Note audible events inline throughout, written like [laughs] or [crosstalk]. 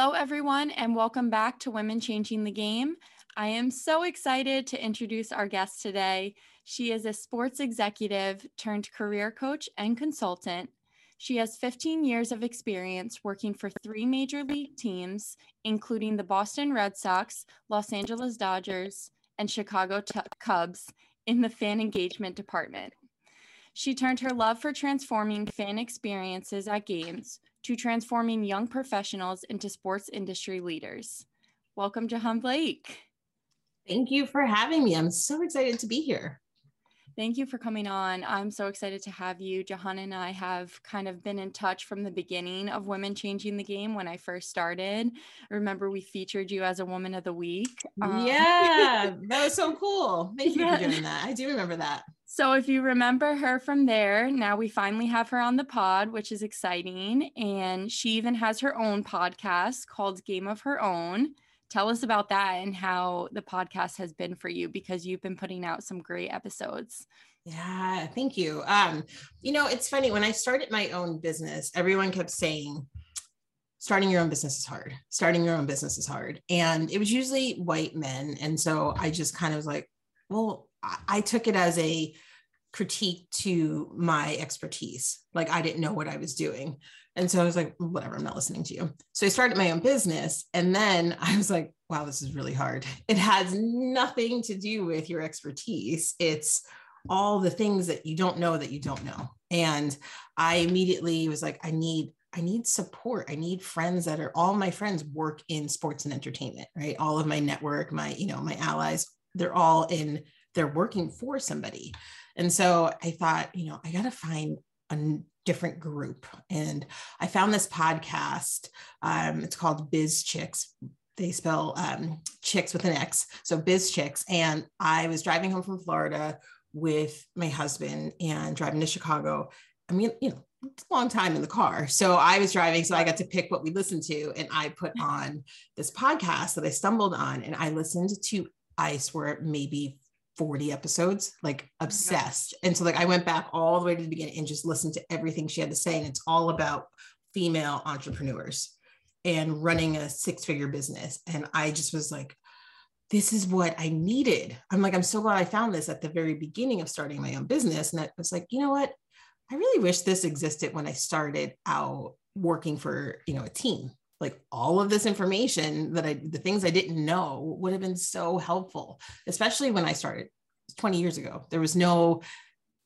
Hello, everyone, and welcome back to Women Changing the Game. I am so excited to introduce our guest today. She is a sports executive turned career coach and consultant. She has 15 years of experience working for three major league teams, including the Boston Red Sox, Los Angeles Dodgers, and Chicago T- Cubs, in the fan engagement department. She turned her love for transforming fan experiences at games to transforming young professionals into sports industry leaders. Welcome, Jahan Blake. Thank you for having me. I'm so excited to be here. Thank you for coming on. I'm so excited to have you. Jahan and I have kind of been in touch from the beginning of Women Changing the Game when I first started. I remember we featured you as a Woman of the Week. Um, yeah, [laughs] that was so cool. Thank you yeah. for doing that. I do remember that. So, if you remember her from there, now we finally have her on the pod, which is exciting. And she even has her own podcast called Game of Her Own. Tell us about that and how the podcast has been for you because you've been putting out some great episodes. Yeah, thank you. Um, you know, it's funny when I started my own business, everyone kept saying, starting your own business is hard. Starting your own business is hard. And it was usually white men. And so I just kind of was like, well, I took it as a critique to my expertise. Like I didn't know what I was doing. And so I was like, whatever, I'm not listening to you. So I started my own business. And then [laughs] I was like, wow, this is really hard. [laughs] It has nothing to do with your expertise. It's all the things that you don't know that you don't know. And I immediately was like, I need, I need support. I need friends that are all my friends work in sports and entertainment, right? All of my network, my, you know, my allies, they're all in, they're working for somebody. And so I thought, you know, I got to find a different group. And I found this podcast. Um, it's called Biz Chix. They spell um, chicks with an X. So Biz Chix. And I was driving home from Florida with my husband and driving to Chicago. I mean, you know, it's a long time in the car. So I was driving, so I got to pick what we listened to. And I put [laughs] on this podcast that I stumbled on and I listened to I swear maybe 40 episodes, like oh obsessed. And so like I went back all the way to the beginning and just listened to everything she had to say. And it's all about female entrepreneurs and running a six-figure business. And I just was like, this is what I needed. I'm like, I'm so glad I found this at the very beginning of starting my own business. And I was like, you know what? I really wish this existed when I started out working for, you know, a team like all of this information that I, the things I didn't know would have been so helpful, especially when I started 20 years ago. There was no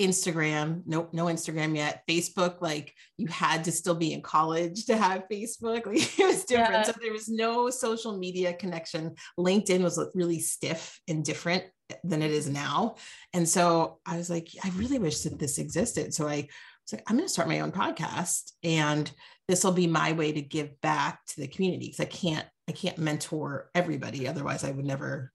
Instagram, nope, no Instagram yet. Facebook, like you had to still be in college to have Facebook. [laughs] Like it was different. Yeah. So there was no social media connection. LinkedIn was really stiff and different than it is now. And so I was like, I really wish that this existed. So I was like, I'm going to start my own podcast. And this will be my way to give back to the community because I can't I can't mentor everybody otherwise I would never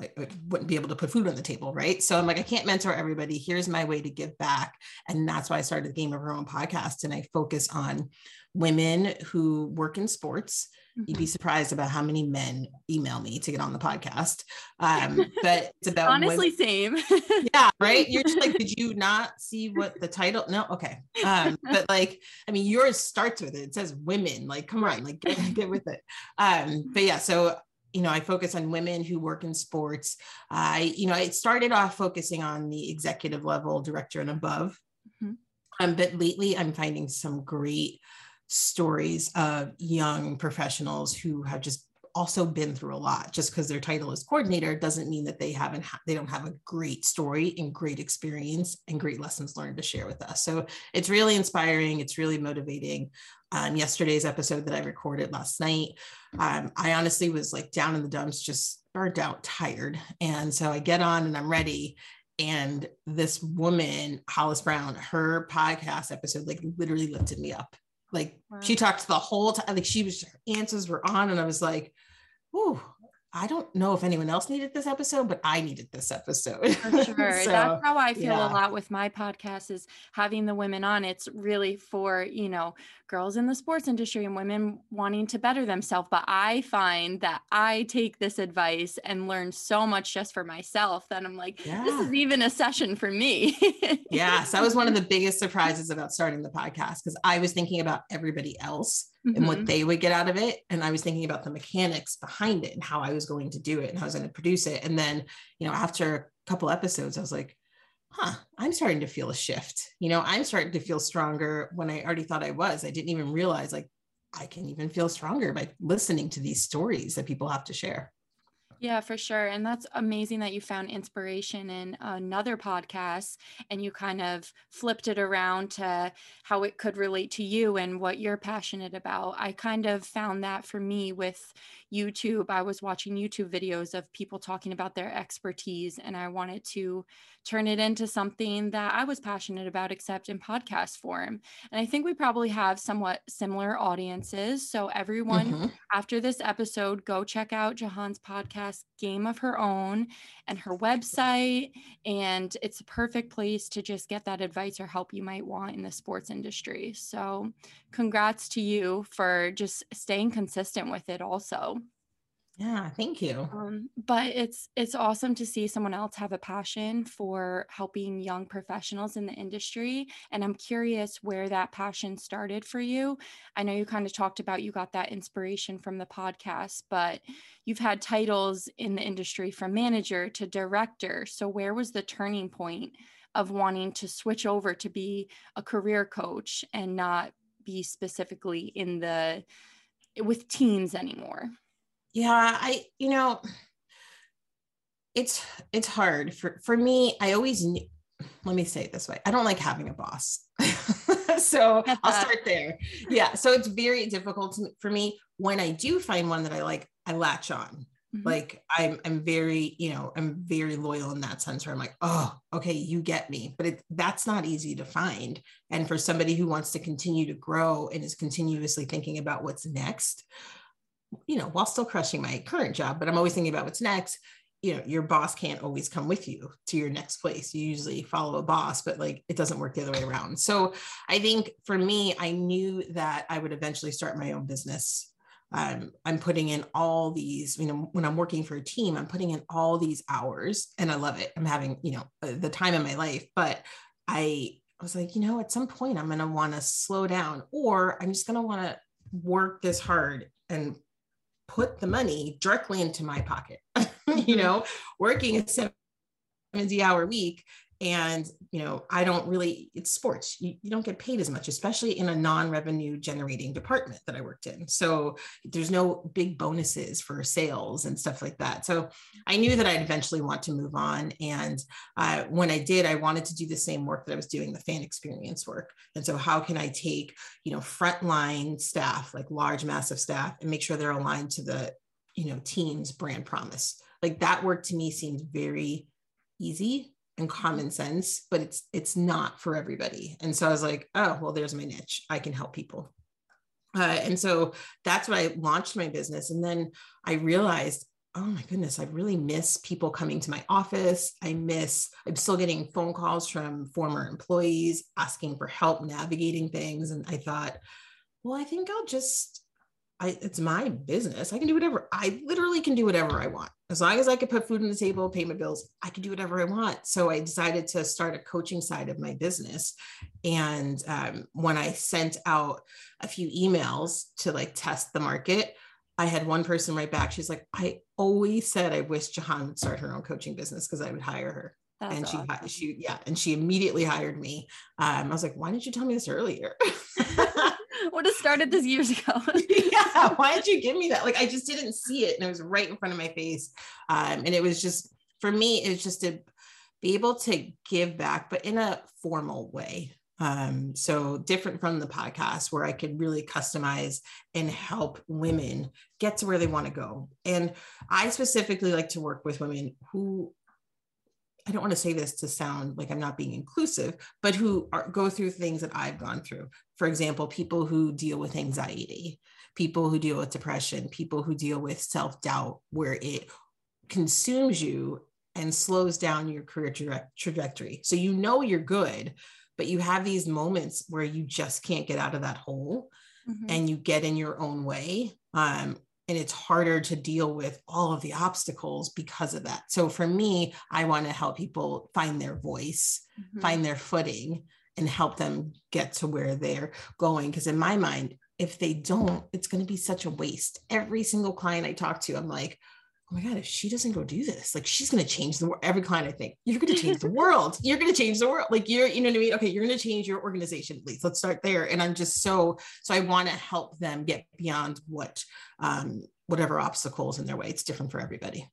I, wouldn't be able to put food on the table, right? So I'm like, I can't mentor everybody. Here's my way to give back. And that's why I started the Game of Her Own podcast. And I focus on women who work in sports Mm-hmm. You'd be surprised about how many men email me to get on the podcast. Um, [laughs] but it's about honestly same. [laughs] yeah, right. You're just like, did you not see what the title? No, okay. Um, but like, I mean, yours starts with it. It says women. Like, come on, like get, get with it. Um, but yeah, so you know, I focus on women who work in sports. I, you know, I started off focusing on the executive level, director and above. Mm-hmm. Um, but lately I'm finding some great stories of young professionals who have just also been through a lot. Just because their title is coordinator doesn't mean that they haven't ha- they don't have a great story and great experience and great lessons learned to share with us. So it's really inspiring it's really motivating. Um, yesterday's episode that i recorded last night um, i honestly was like down in the dumps just burnt out tired. And so i get on and i'm ready. And this woman hollis brown her podcast episode like literally lifted me up Like wow. she talked the whole time, like she was her answers were on, and I was like, "Ooh, I don't know if anyone else needed this episode, but I needed this episode. For sure. [laughs] so, That's how I feel yeah. a lot with my podcast is having the women on. It's really for, you know, girls in the sports industry and women wanting to better themselves. But I find that I take this advice and learn so much just for myself that I'm like, yeah. this is even a session for me. yes. That was one of [laughs] the biggest surprises about starting the podcast because I was thinking about everybody else mm-hmm. and what mm-hmm. they would get out of it. And I was thinking about the mechanics behind it and how I was going to do it and how I was going to produce it. And then, you know, after a couple episodes, I was like, huh, I'm starting to feel a shift. You know, I'm starting to feel stronger when I already thought I was. I didn't even realize like I can even feel stronger by listening to these stories that people have to share. Yeah, for sure. And that's amazing that you found inspiration in another podcast and you kind of flipped it around to how it could relate to you and what you're passionate about. I kind of found that for me with YouTube. I was watching YouTube videos of people talking about their expertise and I wanted to turn it into something that I was passionate about, except in podcast form. And I think we probably have somewhat similar audiences. So, everyone, mm-hmm. after this episode, go check out Jahan's podcast, Game of Her Own, and her website. And it's a perfect place to just get that advice or help you might want in the sports industry. So, congrats to you for just staying consistent with it, also. Yeah, thank you. Um, but it's it's awesome to see someone else have a passion for helping young professionals in the industry. And I'm curious where that passion started for you. I know you kind of talked about you got that inspiration from the podcast, but you've had titles in the industry from manager to director. So where was the turning point of wanting to switch over to be a career coach and not be specifically in the with teams anymore? Yeah i you know it's it's hard. For for me i always knew let me say it this way i don't like having a boss. [laughs] So i'll start there. Yeah so it's very difficult to, for me when i do find one that i like i latch on. Mm-hmm. like i'm i'm very you know i'm very loyal in that sense where i'm like oh okay you get me. But it, that's not easy to find. And for somebody who wants to continue to grow and is continuously thinking about what's next you know, while still crushing my current job, but I'm always thinking about what's next. You know, your boss can't always come with you to your next place. You usually follow a boss, but like it doesn't work the other way around. So I think for me, I knew that I would eventually start my own business. Um, I'm putting in all these, you know, when I'm working for a team, I'm putting in all these hours and I love it. I'm having, you know, uh, the time of my life, but I I was like, you know, at some point I'm going to want to slow down or I'm just going to want to work this hard and put the money directly into my pocket. [laughs] you mm-hmm. know, working a 70 hour week and you know i don't really it's sports. You, you don't get paid as much especially in a non-revenue generating department that i worked in. So there's no big bonuses for sales and stuff like that. So i knew that i'd eventually want to move on. And uh, when i did i wanted to do the same work that i was doing the fan experience work. And so how can i take you know frontline staff like large massive staff and make sure they're aligned to the you know team's brand promise? Like that work to me seemed very easy and common sense, but it's it's not for everybody. And so I was like, oh, well, there's my niche. I can help people. Uh, and so that's why I launched my business. And then I realized, oh my goodness, I really miss people coming to my office. I miss, I'm still getting phone calls from former employees asking for help navigating things. And I thought, well, I think I'll just I, it's my business. I can do whatever. I literally can do whatever I want. As long as I could put food on the table, pay my bills, I could do whatever I want. So I decided to start a coaching side of my business. And um, when I sent out a few emails to like test the market, I had one person write back. She's like, I always said I wish Jahan would start her own coaching business because I would hire her. That's and she, awesome. she, yeah, and she immediately hired me. Um, I was like, why didn't you tell me this earlier? [laughs] [laughs] would have started this years ago. [laughs] yeah. Why did you give me that? Like, I just didn't see it. And it was right in front of my face. Um, and it was just, for me, it's just to be able to give back, but in a formal way. Um, so different from the podcast where I could really customize and help women get to where they want to go. And I specifically like to work with women who I don't want to say this to sound like I'm not being inclusive, but who are, go through things that I've gone through. For example, people who deal with anxiety, people who deal with depression, people who deal with self doubt, where it consumes you and slows down your career tra- trajectory. So you know you're good, but you have these moments where you just can't get out of that hole mm-hmm. and you get in your own way. Um, and it's harder to deal with all of the obstacles because of that. So for me, I want to help people find their voice, mm-hmm. find their footing, and help them get to where they're going. Because in my mind, if they don't, it's going to be such a waste. Every single client I talk to, I'm like, oh my God, if she doesn't go do this, like she's going to change the world. Every client I think, you're going to change the [laughs] world. You're going to change the world. Like you're, you know what I mean? Okay, you're going to change your organization at least. Let's start there. And I'm just so, so I want to help them get beyond what, um, whatever obstacles in their way. It's different for everybody.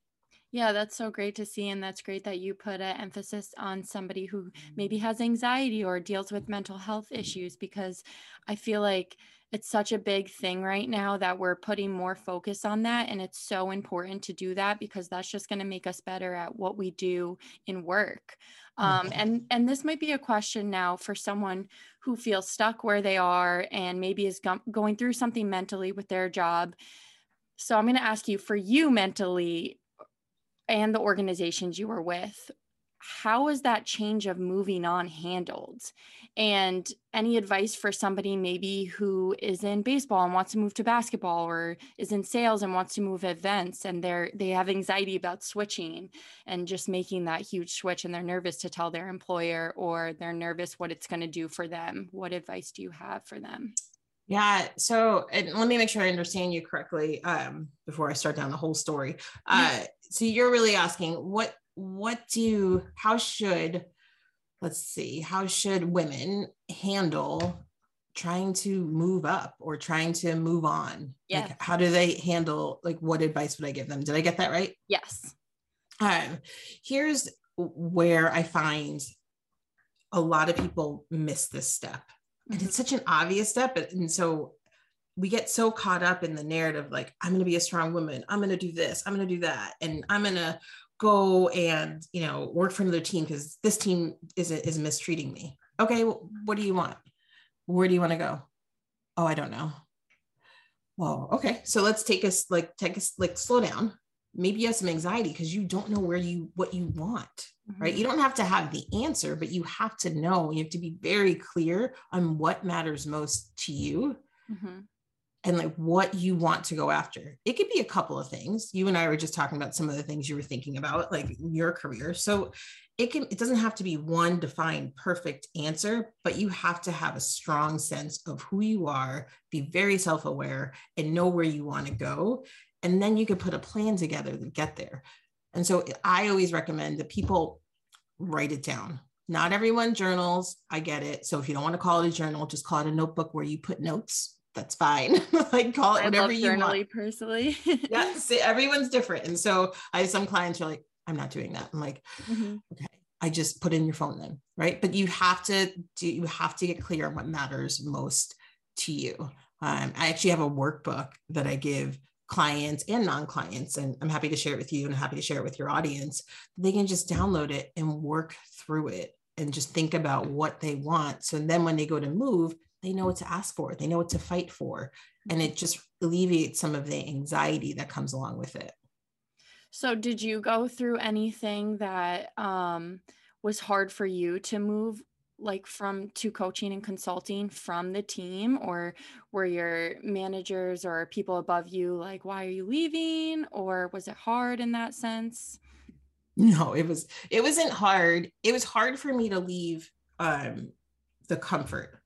Yeah, that's so great to see. And that's great that you put an emphasis on somebody who maybe has anxiety or deals with mental health issues because I feel like it's such a big thing right now that we're putting more focus on that and it's so important to do that because that's just going to make us better at what we do in work um, mm-hmm. and and this might be a question now for someone who feels stuck where they are and maybe is go- going through something mentally with their job so i'm going to ask you for you mentally and the organizations you were with how was that change of moving on handled and any advice for somebody maybe who is in baseball and wants to move to basketball or is in sales and wants to move events and they're they have anxiety about switching and just making that huge switch and they're nervous to tell their employer or they're nervous what it's going to do for them what advice do you have for them yeah. So let me make sure I understand you correctly um, before I start down the whole story. Uh, so you're really asking what what do how should let's see how should women handle trying to move up or trying to move on? Yeah like, how do they handle like what advice would i give them? Did i get that right? Yes. Um here's where i find a lot of people miss this step. Mm-hmm. and it's such an obvious step and so we get so caught up in the narrative like i'm going to be a strong woman. I'm going to do this. I'm going to do that. And i'm going to go and you know work for another team because this team is is mistreating me. Okay well, what do you want? Where do you want to go? Oh i don't know. Well okay so let's take us like take us like slow down. Maybe you have some anxiety because you don't know where you what you want mm-hmm. right you don't have to have the answer but you have to know. You have to be very clear on what matters most to you. Mm-hmm and like what you want to go after. It could be a couple of things. You and I were just talking about some of the things you were thinking about, like your career. So it can it doesn't have to be one defined perfect answer, but you have to have a strong sense of who you are, be very self-aware, and know where you want to go. And then you can put a plan together to get there. And so I always recommend that people write it down. Not everyone journals. I get it. So if you don't want to call it a journal, just call it a notebook where you put notes that's fine. [laughs] like call it whatever you want. Personally, yeah, [laughs] see, everyone's different, and so I have some clients who are like, "I'm not doing that." I'm like, mm-hmm. "Okay, I just put in your phone then, right?" But you have to do. You have to get clear on what matters most to you. Um, I actually have a workbook that I give clients and non-clients and i'm happy to share it with you and happy to share it with your audience they can just download it and work through it and just think about what they want so then when they go to move they know what to ask for, they know what to fight for. And it just alleviates some of the anxiety that comes along with it. So, did you go through anything that um, was hard for you to move like from to coaching and consulting from the team or were your managers or people above you like why are you leaving or was it hard in that sense no it was it wasn't hard it was hard for me to leave um the comfort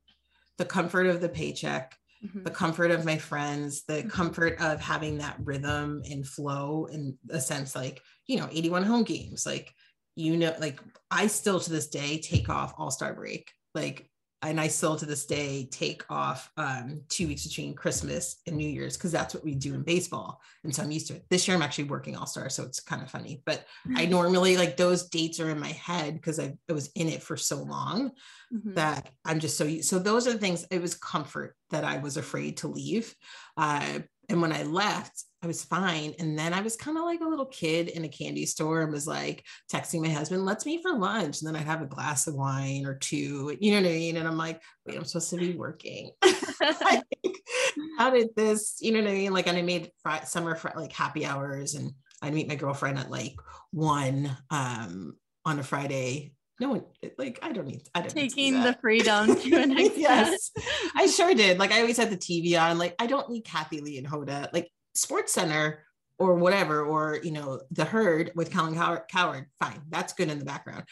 the comfort of the paycheck, mm-hmm. the comfort of my friends, the mm-hmm. comfort of having that rhythm and flow in a sense like, you know, 81 home games. Like, you know, like I still to this day take off all star break. Like and I still to this day take off um, two weeks between Christmas and New Year's because that's what we do in baseball. And so I'm used to it. This year I'm actually working All Star, so it's kind of funny. But I normally like those dates are in my head because I, I, was in it for so long mm-hmm. that I'm just so so those are the things. It was comfort that I was afraid to leave, uh, and when I left, I was fine. And then I was kind of like a little kid in a candy store and was like texting my husband, let's meet for lunch. And then I'd have a glass of wine or two, you know what I mean? And I'm like, wait, I'm supposed to be [laughs] working. [laughs] how did this, you know what I mean? Like, and I made fr- summer fr- like happy hours and I'd meet my girlfriend at like one um, on a Friday no one like I don't need I don't taking do the freedom to an [laughs] extent. yes, I sure did. Like I always had the TV on. Like I don't need Kathie Lee and Hoda. Like Sports Center or whatever, or you know, the herd with Colin Cowherd, fine, that's good in the background.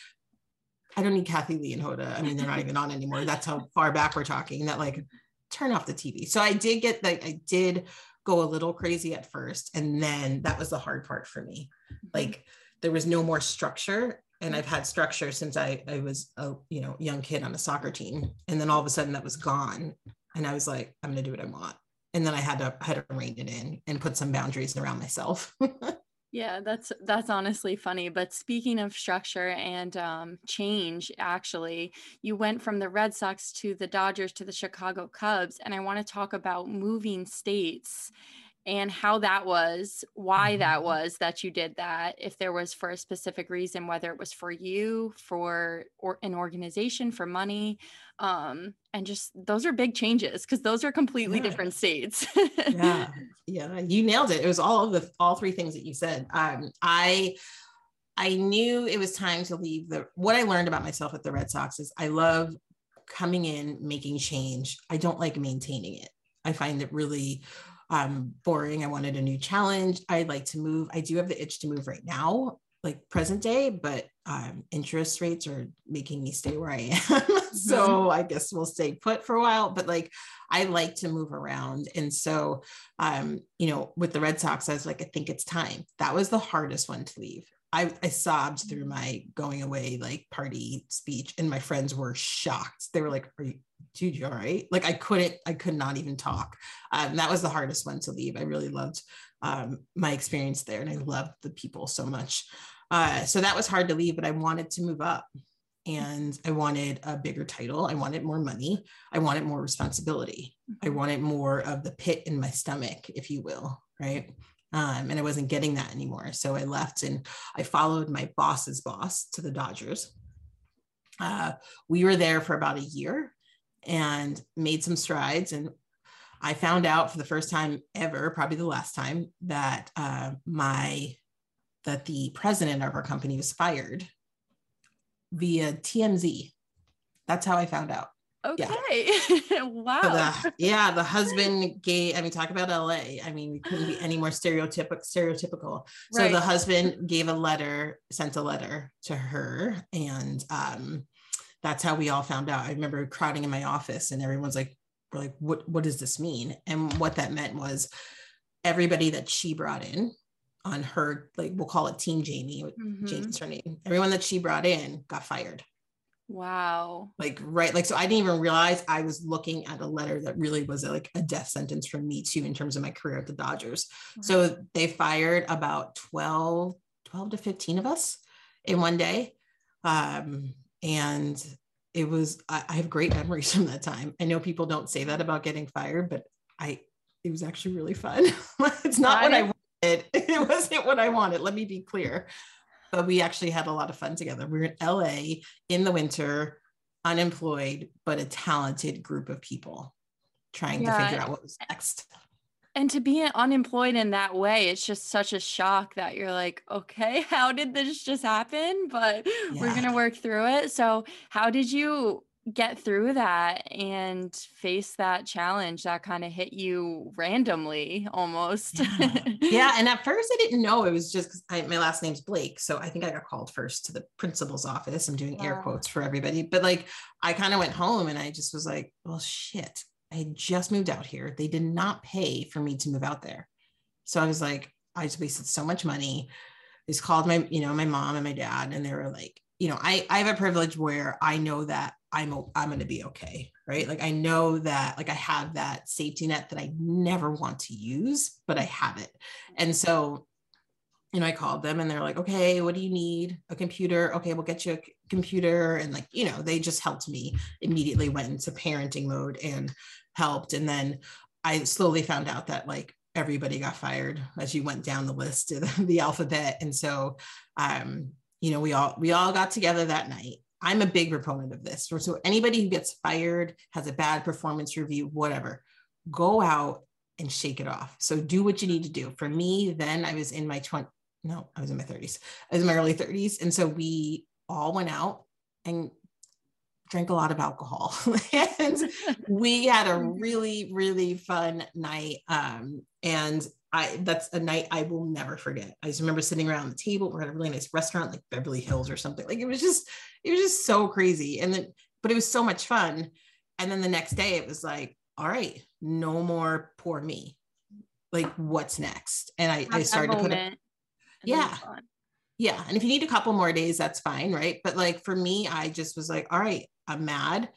I don't need Kathie Lee and Hoda. I mean, they're not even on anymore. That's how far back we're talking. That like turn off the TV. So I did get like I did go a little crazy at first, and then that was the hard part for me. Like there was no more structure and I've had structure since I, I was a you know young kid on a soccer team and then all of a sudden that was gone and I was like I'm gonna do what I want and then I had to I had to rein it in and put some boundaries around myself. [laughs] yeah, that's that's honestly funny. But speaking of structure and um, change, actually, you went from the Red Sox to the Dodgers to the Chicago Cubs, and I want to talk about moving states and how that was, why that mm-hmm. was that you did that, if there was for a specific reason, whether it was for you, for or an organization, for money, um, and just those are big changes because those are completely yeah. different states. yeah, [laughs] yeah, you nailed it. It was all of the all three things that you said. Um, I I knew it was time to leave the what I learned about myself at the Red Sox is I love coming in, making change. I don't like maintaining it. I find it really um, boring. I wanted a new challenge. I'd like to move. I do have the itch to move right now, like present day, but um, interest rates are making me stay where I am. [laughs] so mm-hmm. I guess we'll stay put for a while. But like, I like to move around. And so, um, you know, with the Red Sox, I was like, I think it's time. That was the hardest one to leave. I, I sobbed through my going away like party speech, and my friends were shocked. They were like, "Are you, dude, you all right?" Like I couldn't, I could not even talk. Um, that was the hardest one to leave. I really loved um, my experience there, and I loved the people so much. Uh, so that was hard to leave, but I wanted to move up, and I wanted a bigger title. I wanted more money. I wanted more responsibility. I mm-hmm. wanted more of the pit in my stomach, if you will, right? Um, and I wasn't getting that anymore. So I left and I followed my boss's boss to the Dodgers. Uh, we were there for about a year and made some strides. And I found out for the first time ever, probably the last time, that uh, my that the president of our company was fired via TMZ. That's how I found out. Okay. Yeah. [laughs] wow. So the, [laughs] yeah, the husband gave, I mean, talk about LA. I mean, we couldn't be any more stereotypical stereotypical. So the husband gave a letter, sent a letter to her. And um, that's how we all found out. I remember crowding in my office and everyone's like, we're like, what, what does this mean? And what that meant was everybody that she brought in on her, like we'll call it Team Jamie, mm-hmm. Jamie's her name. Everyone that she brought in got fired. Wow. Like, right. Like, so I didn't even realize I was looking at a letter that really was like a death sentence for me too, in terms of my career at the Dodgers. So they fired about 12, 12 to 15 of us in one day. Um, and it was, I, I have great memories from that time. I know people don't say that about getting fired, but I, it was actually really fun. [laughs] it's not what I wanted. [laughs] It wasn't what I wanted. Let me be clear but we actually had a lot of fun together. We were in LA in the winter, unemployed, but a talented group of people trying yeah. to figure out what was next. And to be unemployed in that way, it's just such a shock that you're like, okay, [laughs] how did this just happen? But yeah. we're going to work through it. So, how did you get through that and face that challenge that kind of hit you randomly almost. Yeah. yeah. [laughs] And at first I didn't know it was just because my last name's Blake. So I think I got called first to the principal's office. I'm doing wow. air quotes for everybody. But like I kind of went home and I just was like, well, shit. I just moved out here. They did not pay for me to move out there. So I was like, I just wasted so much money. I just called my, you know, my mom and my dad, and they were like, you know, I, I have a privilege where I know that I'm I'm going to be okay, right? Like I know that like I have that safety net that I never want to use, but I have it. And so you know, I called them and they're like, okay, what do you need? A computer. Okay, we'll get you a computer. And like, you know, they just helped me immediately went into parenting mode and helped. And then I slowly found out that like everybody got fired as you went down the list of the, [laughs] the alphabet. And so, um, you know, we all we all got together that night. I'm a big proponent of this. So anybody who gets fired, has a bad performance review, whatever, go out and shake it off. So do what you need to do. For me, then I was in my 20, no, I was in my 30s. I was in my early 30s. And so we all went out and drank a lot of alcohol. [laughs] and we had a [laughs] really, really fun night. Um, and I that's a night I will never forget. I just remember sitting around the table. We're at a really nice restaurant, like Beverly Hills or something. Like it was just, it was just so crazy. And then, but it was so much fun. And then the next day it was like, all right, no more poor me. Like what's next? And I, I started to put it. Yeah. Yeah. And if you need a couple more days, that's fine. Right. But like for me, I just was like, all right, I'm mad,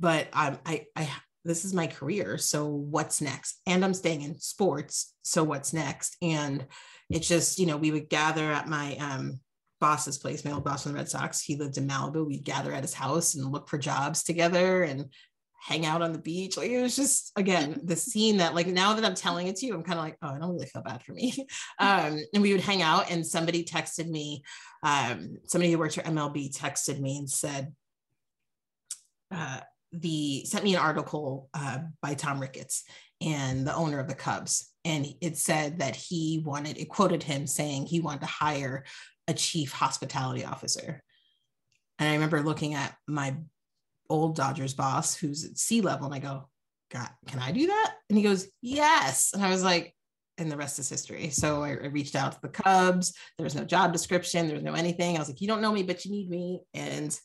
but I'm, I, I, this is my career. So what's next? And I'm staying in sports. So what's next? And it's just, you know, we would gather at my um, boss's place, my old boss from the Red Sox. He lived in Malibu. We'd gather at his house and look for jobs together and hang out on the beach. Like it was just, again, the scene that like now that I'm telling it to you, I'm kind of like, oh, I don't really feel bad for me. [laughs] um, and we would hang out and somebody texted me, um, somebody who works for MLB texted me and said, uh, the sent me an article uh, by Tom Ricketts and the owner of the Cubs, and it said that he wanted it quoted him saying he wanted to hire a chief hospitality officer. And I remember looking at my old Dodgers boss who's at C-level, and I go, God, can I do that? And he goes, Yes. And I was like, and the rest is history. So I, I reached out to the Cubs. There was no job description. There was no anything. I was like, you don't know me, but you need me. And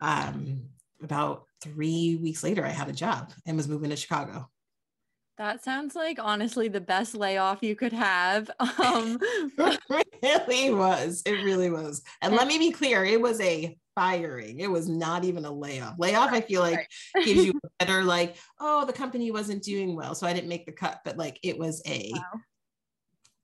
um, about three weeks later, I had a job and was moving to Chicago. That sounds like honestly the best layoff you could have. [laughs] Um, [laughs] it really was. It really was. And let me be clear, it was a firing. It was not even a layoff. Layoff, I feel like gives you [laughs] a better like, oh, the company wasn't doing well, so I didn't make the cut. But like, it was a. Wow.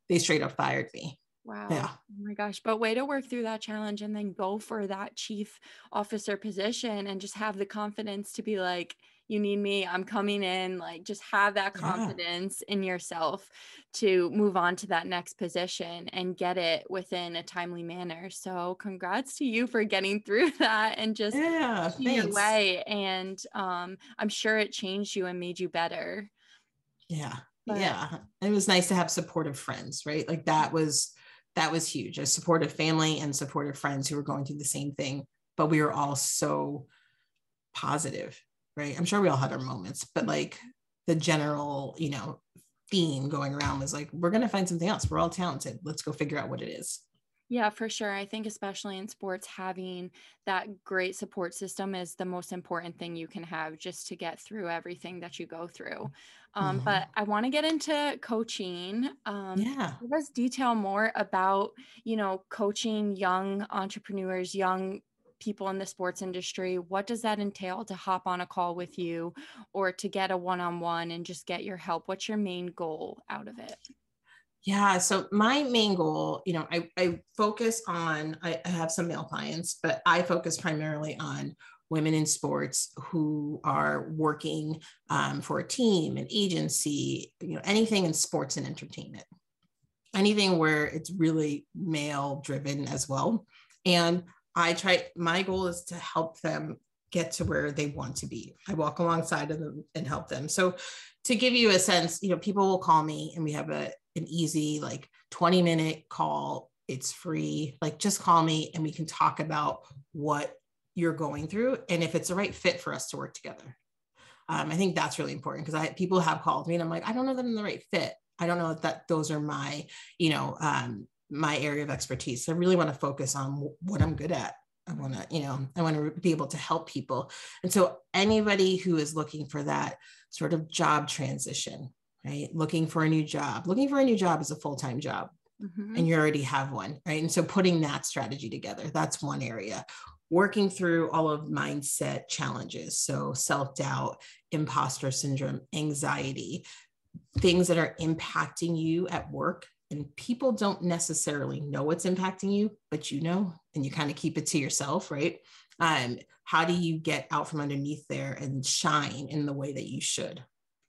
They straight up fired me. Wow. Yeah. Oh my gosh. But way to work through that challenge and then go for that chief officer position and just have the confidence to be like, you need me, I'm coming in. Like, just have that confidence yeah. in yourself to move on to that next position and get it within a timely manner. So, congrats to you for getting through [laughs] that and just yeah, your way. And um, I'm sure it changed you and made you better. Yeah. But, yeah. It was nice to have supportive friends, right? Like, that was that was huge. A supportive family and supportive friends who were going through the same thing, but we were all so positive, right? I'm sure we all had our moments, but like the general, you know, theme going around was like, we're going to find something else. We're all talented. Let's go figure out what it is. Yeah, for sure. I think, especially in sports, having that great support system is the most important thing you can have just to get through everything that you go through. Um, mm-hmm. But I want to get into coaching. Um, yeah. Give us detail more about, you know, coaching young entrepreneurs, young people in the sports industry. What does that entail to hop on a call with you or to get a one on one and just get your help? What's your main goal out of it? Yeah. So my main goal, you know, I, I focus on, I, I have some male clients, but I focus primarily on women in sports who are working um, for a team, an agency, you know, anything in sports and entertainment, anything where it's really male driven as well. And I try, my goal is to help them get to where they want to be. I walk alongside of them and help them. So to give you a sense, you know, people will call me and we have a an easy like 20 minute call. It's free. Like just call me and we can talk about what you're going through and if it's the right fit for us to work together. Um, I think that's really important because I people have called me and I'm like, I don't know that I'm the right fit. I don't know if that those are my, you know, um, my area of expertise. so I really want to focus on what I'm good at. I want to, you know, I want to be able to help people. And so anybody who is looking for that sort of job transition, right? Looking for a new job. Looking for a new job is a full time job. Mm-hmm. And you already have one, right? And so putting that strategy together, that's one area. Working through all of mindset challenges. So self doubt, imposter syndrome, anxiety, things that are impacting you at work. And people don't necessarily know what's impacting you, but you know, and you kind of keep it to yourself, right? Um, how do you get out from underneath there and shine in the way that you should?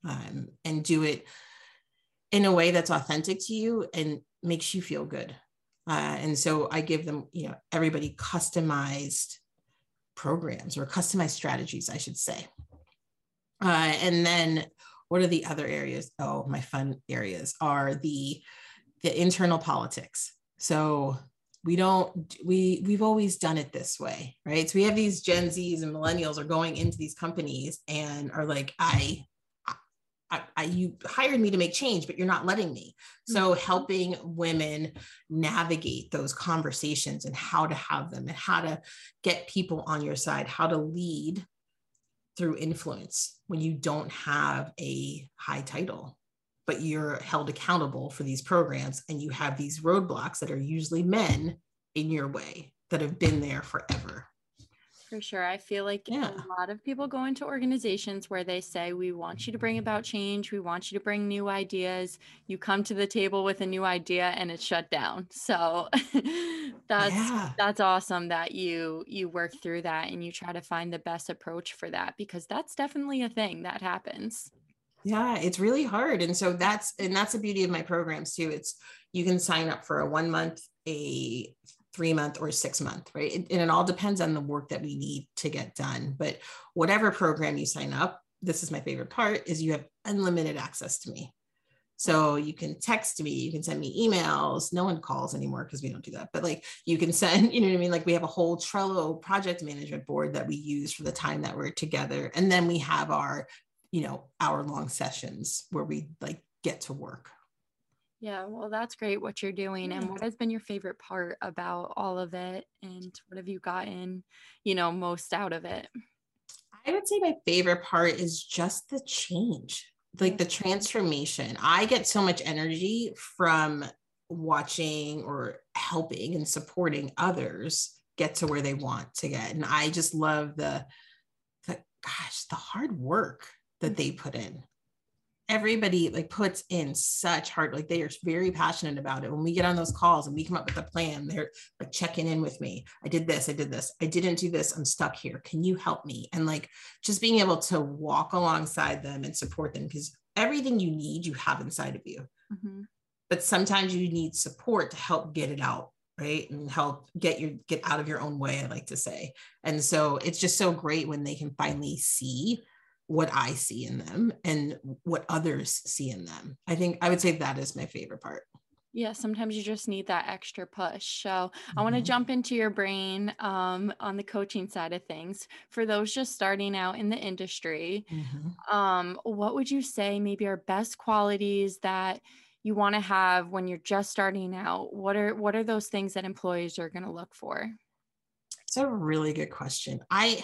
Um, and do it in a way that's authentic to you and makes you feel good. Uh, and so I give them, you know, everybody customized programs or customized strategies, I should say. Uh, and then what are the other areas? Oh, my fun areas are the the internal politics. So we don't we we've always done it this way, right? So we have these Gen Zs and millennials are going into these companies and are like, I I, I, you hired me to make change, but you're not letting me. So mm-hmm. helping women navigate those conversations and how to have them and how to get people on your side, how to lead through influence when you don't have a high title, but you're held accountable for these programs and you have these roadblocks that are usually men in your way that have been there forever. For sure. I feel like yeah. a lot of people go into organizations where they say, We want you to bring about change. We want you to bring new ideas. You come to the table with a new idea and it's shut down. So [laughs] that's yeah. that's awesome that you you work through that and you try to find the best approach for that because that's definitely a thing that happens. Yeah, it's really hard. And so that's and that's the beauty of my programs too. It's you can sign up for a one month, a three month or six month, right? and it all depends on the work that we need to get done. But whatever program you sign up, this is my favorite part, is you have unlimited access to me. So you can text me, you can send me emails. No one calls anymore because we don't do that. But like you can send, [laughs] you know what I mean? Like we have a whole Trello project management board that we use for the time that we're together. And then we have our, you know, hour long sessions where we like get to work. Yeah, well, that's great what you're doing. And what has been your favorite part about all of it? And what have you gotten, you know, most out of it? I would say my favorite part is just the change, like the mm-hmm. transformation. I get so much energy from watching or helping and supporting others get to where they want to get. And I just love the, the gosh, the hard work that mm-hmm. they put in everybody like puts in such hard like they are very passionate about it. When we get on those calls and we come up with a plan they're like checking in with me. I did this i did this. I didn't do this. I'm stuck here. Can you help me? And like just being able to walk alongside them and support them because everything you need you have inside of you. Mm-hmm. but sometimes you need support to help get it out right? And help get your get out of your own way i like to say. And so it's just so great when they can finally see what I see in them and what others see in them. I think I would say that is my favorite part. Yeah, sometimes you just need that extra push. So mm-hmm. I want to jump into your brain um, on the coaching side of things. For those just starting out in the industry, mm-hmm. um, what would you say maybe are best qualities that you want to have when you're just starting out? What are what are those things that employees are going to look for? It's a really good question. I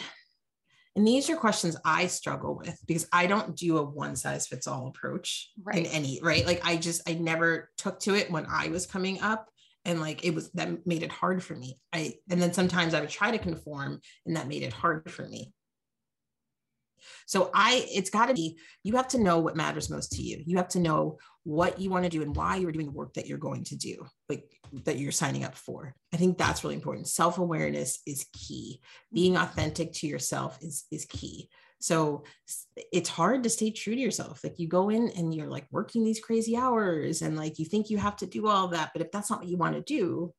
and these are questions I struggle with because I don't do a one size fits all approach right. in any, right? Like I just, I never took to it when I was coming up. And like it was that made it hard for me. I, and then sometimes I would try to conform and that made it hard for me. So I, it's got to be, you have to know what matters most to you. You have to know what you want to do and why you're doing the work that you're going to do, like that you're signing up for. I think that's really important. Self awareness is key. Being authentic to yourself is, is key. So it's hard to stay true to yourself. Like you go in and you're like working these crazy hours and like you think you have to do all that. But if that's not what you want to do,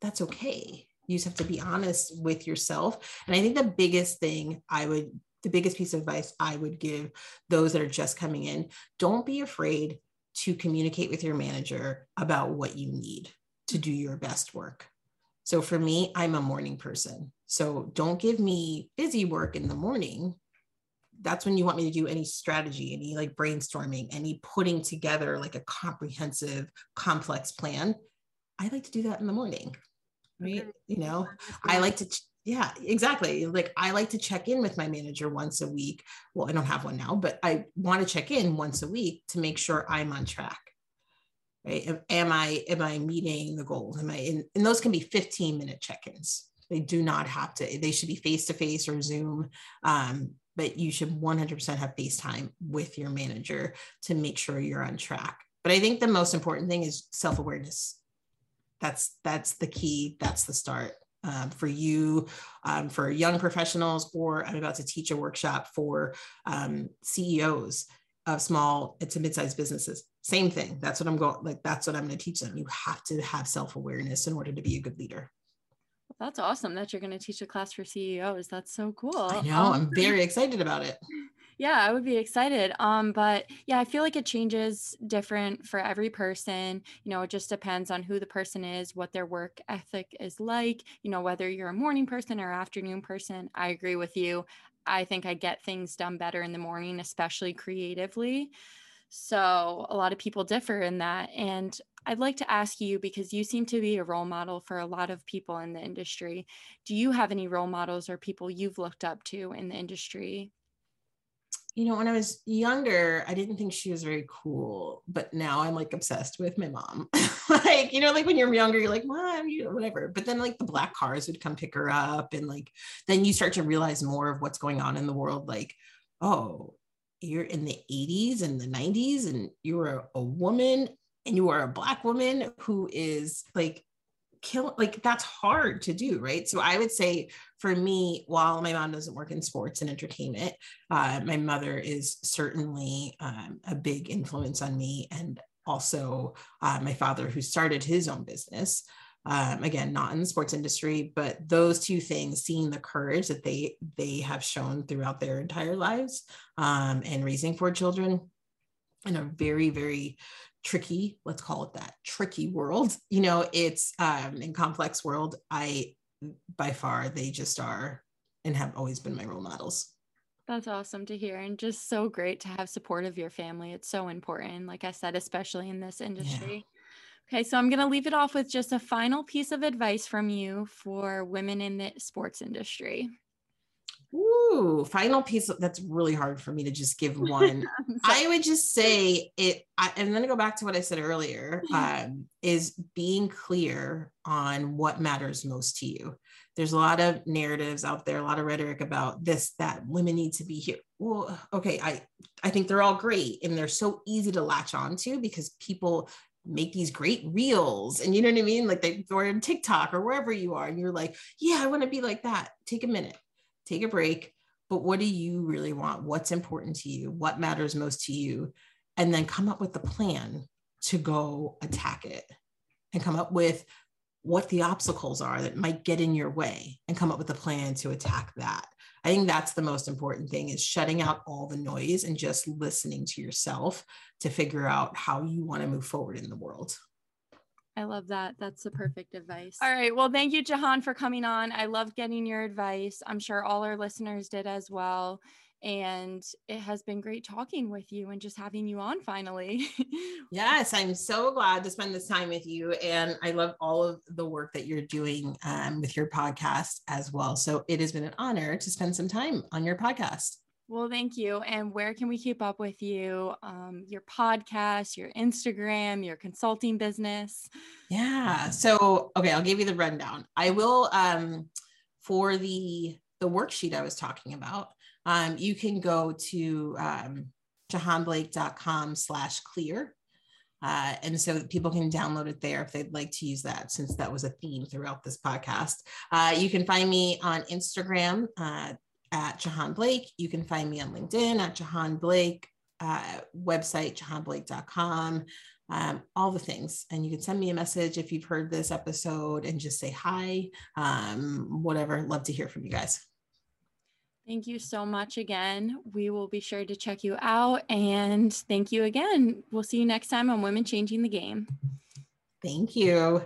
that's okay. You just have to be honest with yourself. And I think the biggest thing I would the biggest piece of advice I would give those that are just coming in don't be afraid to communicate with your manager about what you need to do your best work. So for me, I'm a morning person. So don't give me busy work in the morning. That's when you want me to do any strategy, any like brainstorming, any putting together like a comprehensive, complex plan. I like to do that in the morning. Right. You know, I like to yeah, exactly. Like I like to check in with my manager once a week. Well, I don't have one now, but I want to check in once a week to make sure I'm on track. Right? Am I am I meeting the goals? Am I in and those can be 15 minute check-ins. They do not have to, they should be face-to-face or Zoom. Um, but you should 100% have FaceTime with your manager to make sure you're on track. But I think the most important thing is self-awareness. That's that's the key. That's the start um, for you, um, for young professionals, or I'm about to teach a workshop for um, CEOs of small to mid-sized businesses. Same thing. That's what I'm going like that's what I'm going to teach them. You have to have self-awareness in order to be a good leader. That's awesome that you're going to teach a class for CEOs. That's so cool. I know. I'm very excited about it. Yeah, I would be excited. Um, but yeah, I feel like it changes different for every person. You know, it just depends on who the person is, what their work ethic is like, you know, whether you're a morning person or afternoon person. I agree with you. I think I get things done better in the morning, especially creatively. So a lot of people differ in that. And I'd like to ask you because you seem to be a role model for a lot of people in the industry. Do you have any role models or people you've looked up to in the industry? You know, when I was younger, I didn't think she was very cool, but now I'm like obsessed with my mom. [laughs] like, you know, like when you're younger, you're like, mom, you know, whatever. But then like the black cars would come pick her up, and like then you start to realize more of what's going on in the world. Like, oh, you're in the 80s and the 90s, and you were a woman and you are a black woman who is like kill like that's hard to do right? So i would say for me while my mom doesn't work in sports and entertainment uh, my mother is certainly um, a big influence on me and also uh, my father who started his own business um, again not in the sports industry but those two things seeing the courage that they they have shown throughout their entire lives um, and raising four children in a very very tricky let's call it that tricky world. [laughs] You know it's um in complex world i by far they just are and have always been my role models. That's awesome to hear and just so great to have support of your family. It's so important like i said especially in this industry. Yeah. okay so i'm going to leave it off with just a final piece of advice from you for women in the sports industry Ooh, final piece that's really hard for me to just give [laughs] one. I would just say it, I, and then to go back to what I said earlier, [laughs] um, is being clear on what matters most to you. There's a lot of narratives out there, a lot of rhetoric about this, that women need to be here. Well, okay, I I think they're all great and they're so easy to latch onto because people make these great reels and you know what I mean? Like they or in TikTok or wherever you are, and you're like, yeah, I want to be like that. Take a minute take a break. But what do you really want? What's important to you? What matters most to you? And then come up with the plan to go attack it and come up with what the obstacles are that might get in your way and come up with a plan to attack that. I think that's the most important thing is shutting out all the noise and just listening to yourself to figure out how you want to move forward in the world. I love that. That's the perfect advice. All right. Well, thank you, Jahan, for coming on. I love getting your advice. I'm sure all our listeners did as well. And it has been great talking with you and just having you on finally. [laughs] yes, I'm so glad to spend this time with you. And I love all of the work that you're doing um, with your podcast as well. So it has been an honor to spend some time on your podcast. Well, thank you. And where can we keep up with you? Um, your podcast, your Instagram, your consulting business? Yeah. So, okay, I'll give you the rundown. I will um, for the the worksheet I was talking about. Um, you can go to um, slash clear. Uh, and so people can download it there if they'd like to use that, since that was a theme throughout this podcast. Uh, you can find me on Instagram, uh, at Jahan Blake. You can find me on LinkedIn at Jahan Blake, uh, website, jahanblake.com, um, all the things. And you can send me a message if you've heard this episode and just say hi, um, whatever. Love to hear from you guys. Thank you so much again. We will be sure to check you out. And thank you again. We'll see you next time on Women Changing the Game. Thank you.